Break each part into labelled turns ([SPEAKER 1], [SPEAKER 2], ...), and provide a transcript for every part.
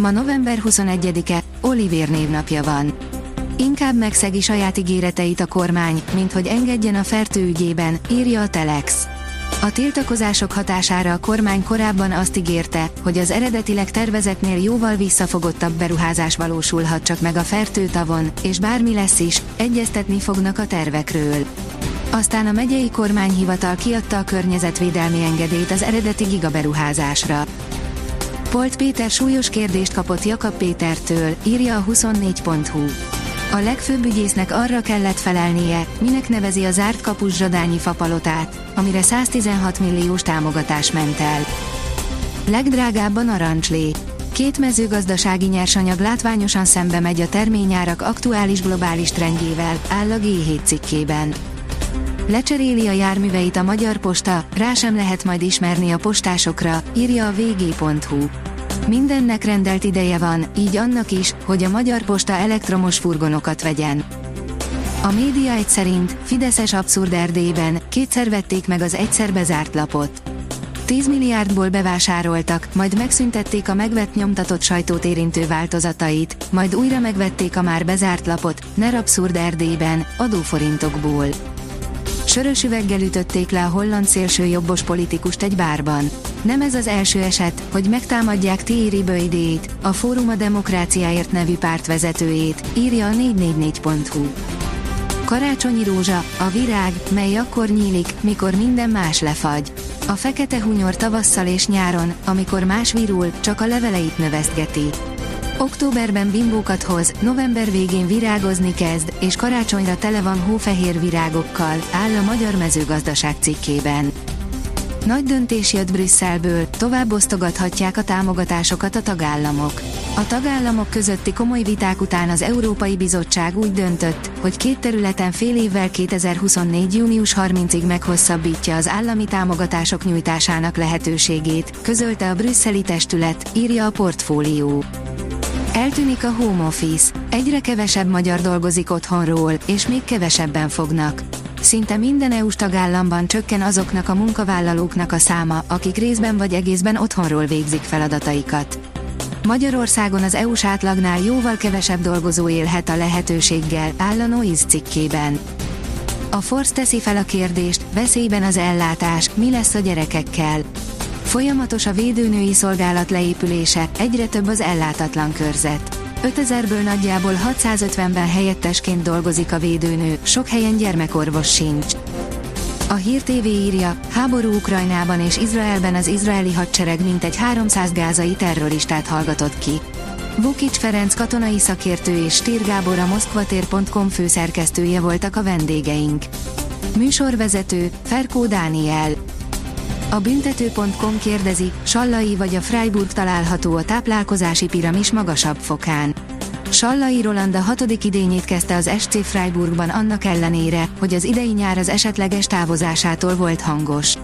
[SPEAKER 1] Ma november 21-e, Olivér névnapja van. Inkább megszegi saját ígéreteit a kormány, mint hogy engedjen a fertő ügyében, írja a Telex. A tiltakozások hatására a kormány korábban azt ígérte, hogy az eredetileg tervezetnél jóval visszafogottabb beruházás valósulhat csak meg a fertőtavon, és bármi lesz is, egyeztetni fognak a tervekről. Aztán a megyei kormányhivatal kiadta a környezetvédelmi engedélyt az eredeti gigaberuházásra. Polt Péter súlyos kérdést kapott Jakab Pétertől, írja a 24.hu. A legfőbb ügyésznek arra kellett felelnie, minek nevezi a zárt kapus zsadányi fapalotát, amire 116 milliós támogatás ment el. Legdrágább a narancslé. Két mezőgazdasági nyersanyag látványosan szembe megy a terményárak aktuális globális trendjével, áll a G7 cikkében. Lecseréli a járműveit a Magyar Posta, rá sem lehet majd ismerni a postásokra, írja a vg.hu. Mindennek rendelt ideje van, így annak is, hogy a Magyar Posta elektromos furgonokat vegyen. A média egy szerint Fideszes abszurd Erdélyben kétszer vették meg az egyszer bezárt lapot. 10 milliárdból bevásároltak, majd megszüntették a megvett nyomtatott sajtót érintő változatait, majd újra megvették a már bezárt lapot, NER abszurd Erdélyben, adóforintokból. Sörös üveggel ütötték le a holland szélső jobbos politikust egy bárban. Nem ez az első eset, hogy megtámadják Thierry Böjdét, a Fórum a Demokráciáért nevű párt vezetőjét, írja a 444.hu. Karácsonyi rózsa, a virág, mely akkor nyílik, mikor minden más lefagy. A fekete hunyor tavasszal és nyáron, amikor más virul, csak a leveleit növesztgeti. Októberben bimbókat hoz, november végén virágozni kezd, és karácsonyra tele van hófehér virágokkal, áll a Magyar Mezőgazdaság cikkében. Nagy döntés jött Brüsszelből, tovább osztogathatják a támogatásokat a tagállamok. A tagállamok közötti komoly viták után az Európai Bizottság úgy döntött, hogy két területen fél évvel 2024. június 30-ig meghosszabbítja az állami támogatások nyújtásának lehetőségét, közölte a brüsszeli testület, írja a portfólió. Eltűnik a home office, egyre kevesebb magyar dolgozik otthonról, és még kevesebben fognak. Szinte minden EU-s tagállamban csökken azoknak a munkavállalóknak a száma, akik részben vagy egészben otthonról végzik feladataikat. Magyarországon az EU-s átlagnál jóval kevesebb dolgozó élhet a lehetőséggel, áll a Noise cikkében. A Force teszi fel a kérdést, veszélyben az ellátás, mi lesz a gyerekekkel. Folyamatos a védőnői szolgálat leépülése, egyre több az ellátatlan körzet. 5000-ből nagyjából 650-ben helyettesként dolgozik a védőnő, sok helyen gyermekorvos sincs. A Hír TV írja, háború Ukrajnában és Izraelben az izraeli hadsereg mintegy 300 gázai terroristát hallgatott ki. Vukic Ferenc katonai szakértő és Stír Gábor a moszkvatér.com főszerkesztője voltak a vendégeink. Műsorvezető, Ferkó Dániel. A büntető.com kérdezi, Sallai vagy a Freiburg található a táplálkozási piramis magasabb fokán. Sallai Roland a hatodik idényét kezdte az SC Freiburgban annak ellenére, hogy az idei nyár az esetleges távozásától volt hangos.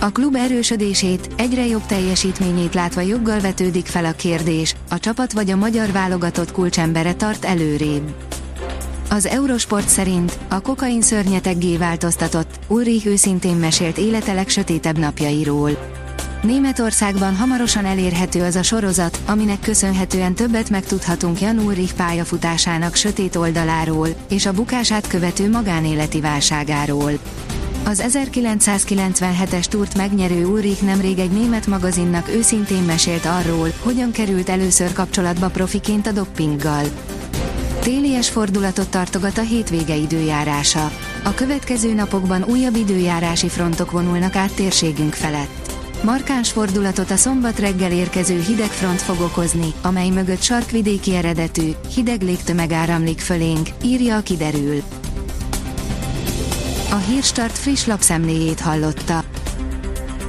[SPEAKER 1] A klub erősödését, egyre jobb teljesítményét látva joggal vetődik fel a kérdés, a csapat vagy a magyar válogatott kulcsembere tart előrébb. Az Eurosport szerint a kokain szörnyeteggé változtatott, Ulrich őszintén mesélt élete legsötétebb napjairól. Németországban hamarosan elérhető az a sorozat, aminek köszönhetően többet megtudhatunk Jan Ulrich pályafutásának sötét oldaláról, és a bukását követő magánéleti válságáról. Az 1997-es túrt megnyerő Ulrich nemrég egy német magazinnak őszintén mesélt arról, hogyan került először kapcsolatba profiként a doppinggal. Télies fordulatot tartogat a hétvége időjárása. A következő napokban újabb időjárási frontok vonulnak át térségünk felett. Markáns fordulatot a szombat reggel érkező hideg front fog okozni, amely mögött sarkvidéki eredetű, hideg légtömeg áramlik fölénk, írja a kiderül. A Hírstart friss lapszemléjét hallotta.